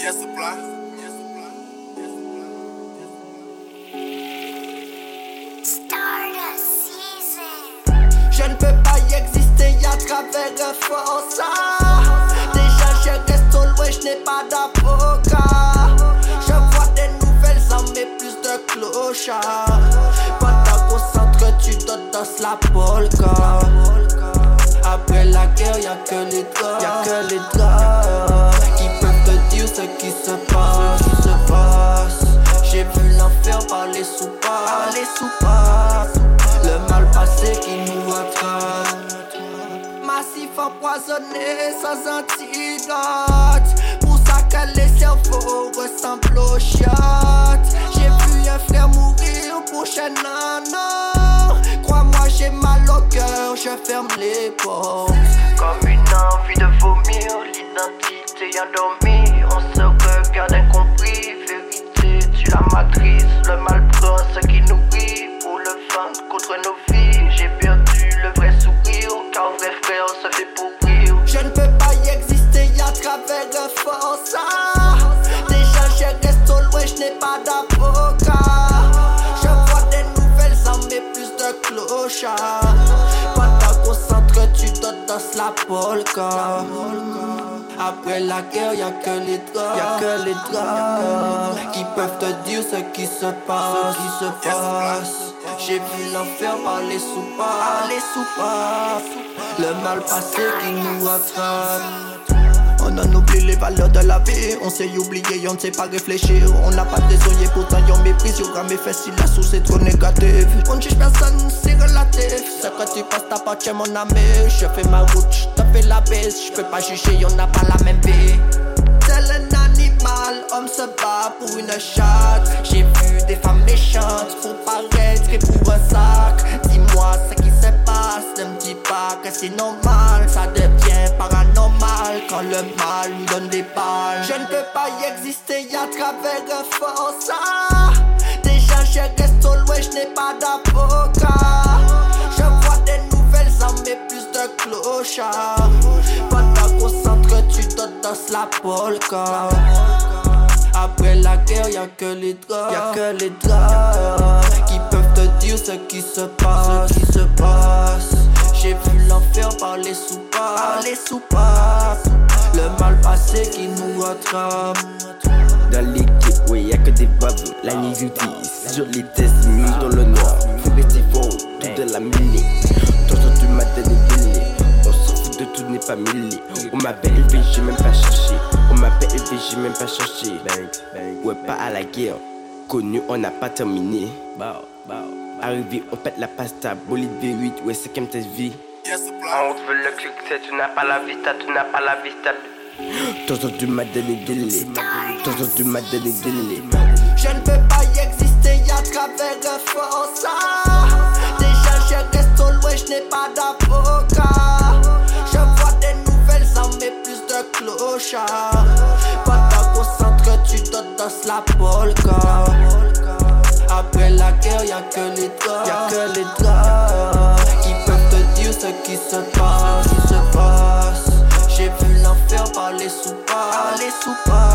Yes, supply. Je ne peux pas y exister à travers un force. Déjà, Empoisonné sans antidote. Pour ça que les cerveaux ressemblent aux chiottes. J'ai vu un frère mourir pour Nana. Crois-moi, j'ai mal au cœur, je ferme les portes. Comme une envie de vomir, l'identité endormie. Après la guerre, y'a que les draps, y'a que les draps qui peuvent te dire ce qui se passe, ce qui se passe. J'ai vu l'enfer par les soupapes, les soupapes. Le mal passé qui nous rattrape. On en oublie les valeurs de la vie, on s'est oublié, on ne sait pas réfléchir. On n'a pas désolé, pourtant y'en méprise, y'aura mes fesses si la source est trop négative. On ne juge personne, c'est relatif. Ce que tu passes t'appartient, mon ami. Je fais ma route, fais la baisse. Je peux pas juger, y'en a pas la même vie. Tel un animal, homme se bat pour une chatte. J'ai vu des femmes méchantes pour paraître et pour un sac. Dis-moi ce qui se passe, ne me dis pas que c'est normal. Ça devient paranormal quand le mal nous donne des balles. Je ne peux pas y exister à travers un force. Déjà, je reste au loin, je n'ai pas d'avocat. Polka. Après la guerre, y'a que les draps, y'a que les draps qui peuvent te dire ce qui se passe, ce qui se passe. J'ai vu l'enfer par les soupapes, par les soupapes. Le mal passé qui nous rattrape. Dans l'équipe, ouais, y'a que des babes. La nuit j'utilise sur les tests, tout, n'est pas mêlé. On m'appelle élevé, j'ai même pas cherché. On m'appelle élevé, j'ai même pas cherché. Ouais, pas à la guerre. Connu, on n'a pas terminé. Arrivé, on pète la pasta. Bolide V8, ouais, c'est comme ta vie. On veut le succès, tu n'as pas la vista, tu n'as pas la vista. Toi, tu m'as donné délai. Toi, tu m'as donné délai. Je ne peux Après la guerre, y'a que les draps, y'a que les draps qui peuvent te dire ce qui se passe, qui se passe. J'ai vu l'enfer par les soupapes, par les soupapes.